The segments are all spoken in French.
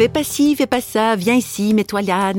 Fais pas ci, fais pas ça, viens ici, mets-toi là,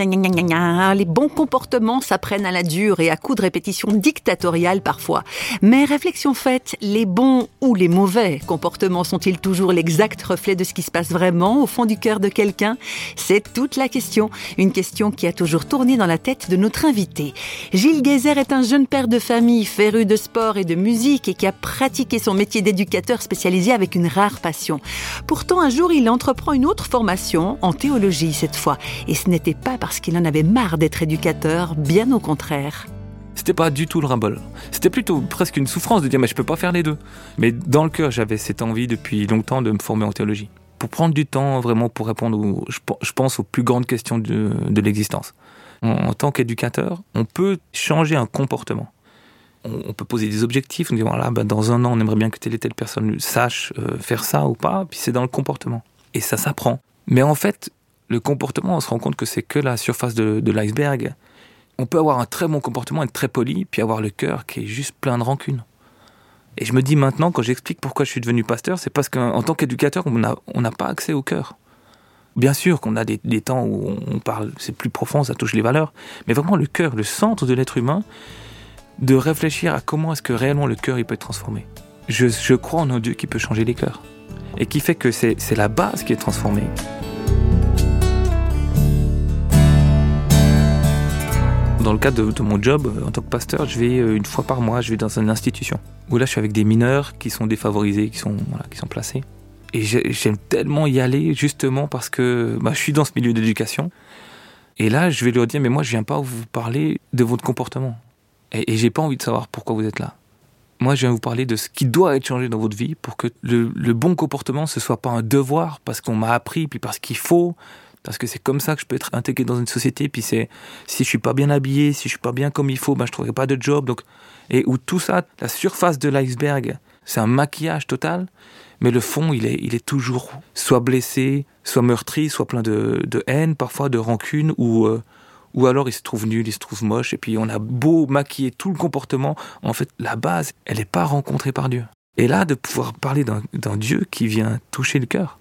Les bons comportements s'apprennent à la dure et à coups de répétitions dictatoriales parfois. Mais réflexion faite, les bons ou les mauvais comportements sont-ils toujours l'exact reflet de ce qui se passe vraiment au fond du cœur de quelqu'un? C'est toute la question. Une question qui a toujours tourné dans la tête de notre invité. Gilles Geyser est un jeune père de famille, féru de sport et de musique et qui a pratiqué son métier d'éducateur spécialisé avec une rare passion. Pourtant, un jour, il entreprend une autre formation, en théologie cette fois. Et ce n'était pas parce qu'il en avait marre d'être éducateur, bien au contraire. C'était pas du tout le rimble. C'était plutôt presque une souffrance de dire mais je peux pas faire les deux. Mais dans le cœur, j'avais cette envie depuis longtemps de me former en théologie. Pour prendre du temps vraiment pour répondre, je pense, aux plus grandes questions de, l'existence. En, tant qu'éducateur, on peut changer un comportement. On, peut poser des objectifs, on dit voilà, ben, dans un an, on aimerait bien que telle et telle personne sache euh, faire ça ou pas, puis c'est dans le comportement. Et ça s'apprend. Mais en fait, le comportement, on se rend compte que c'est que la surface de l'iceberg on peut avoir un très bon comportement, être très poli, puis avoir le cœur qui est juste plein de rancune. Et je me dis maintenant, quand j'explique pourquoi je suis devenu pasteur, c'est parce qu'en tant qu'éducateur, on n'a pas accès au cœur. Bien sûr qu'on a des, temps où on parle, c'est plus profond, ça touche les valeurs, mais vraiment le cœur, le centre de l'être humain, de réfléchir à comment est-ce que réellement le cœur il peut être transformé. Je, je crois en un Dieu qui peut changer les cœurs, et qui fait que c'est la base qui est transformée. Dans le cadre de, mon job euh, en tant que pasteur, je vais euh, une fois par mois, je vais dans une institution où là je suis avec des mineurs qui sont défavorisés, qui sont, qui sont placés. Et j'aime tellement y aller justement parce que bah, je suis dans ce milieu d'éducation. Et là, je vais leur dire, mais moi, je viens pas vous parler de votre comportement. Et, et j'ai pas envie de savoir pourquoi vous êtes là. Moi, je viens vous parler de ce qui doit être changé dans votre vie pour que le, bon comportement, ce soit pas un devoir parce qu'on m'a appris, puis parce qu'il faut, parce que c'est comme ça que je peux être intégré dans une société. Puis c'est si je suis pas bien habillé, si je suis pas bien comme il faut, ben je trouverai pas de job. Donc et où tout ça, la surface de l'iceberg, c'est un maquillage total, mais le fond, il est, toujours soit blessé, soit meurtri, soit plein de, de haine, parfois de rancune, ou euh, ou alors il se trouve nul, il se trouve moche, et puis on a beau maquiller tout le comportement, en fait, la base, elle n'est pas rencontrée par Dieu. Et là, de pouvoir parler d'un Dieu qui vient toucher le cœur,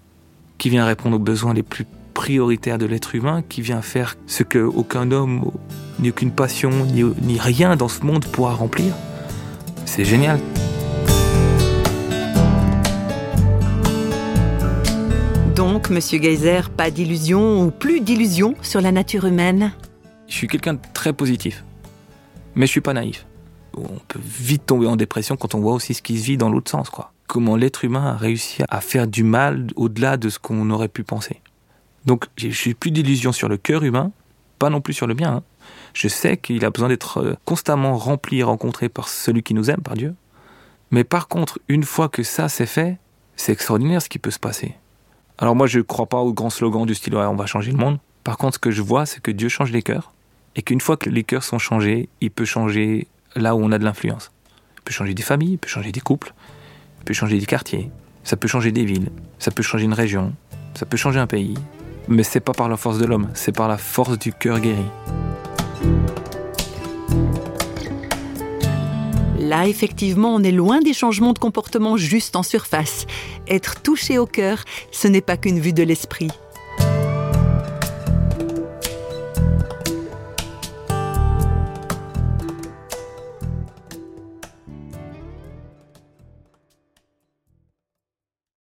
qui vient répondre aux besoins les plus prioritaire de l'être humain qui vient faire ce que aucun homme, ni aucune passion, ni, ni rien dans ce monde pourra remplir. C'est génial. Donc, Monsieur Geyser, pas d'illusion ou plus d'illusion sur la nature humaine? Je suis quelqu'un de très positif, mais je suis pas naïf. On peut vite tomber en dépression quand on voit aussi ce qui se vit dans l'autre sens, quoi. Comment l'être humain a réussi à faire du mal au-delà de ce qu'on aurait pu penser. Donc, je suis plus d'illusions sur le cœur humain, pas non plus sur le bien. Hein. Je sais qu'il a besoin d'être euh, constamment rempli et rencontré par celui qui nous aime, par Dieu. Mais par contre, une fois que ça c'est fait, c'est extraordinaire ce qui peut se passer. Alors moi, je ne crois pas au grand slogan du style on va changer le monde. Par contre, ce que je vois, c'est que Dieu change les cœurs. Et qu'une fois que les cœurs sont changés, il peut changer là où on a de l'influence. Il peut changer des familles, il peut changer des couples, il peut changer des quartiers, ça peut changer des villes, ça peut changer une région, ça peut changer un pays, mais c'est pas par la force de l'homme, c'est par la force du cœur guéri. Là, effectivement, on est loin des changements de comportement juste en surface. Être touché au cœur, ce n'est pas qu'une vue de l'esprit,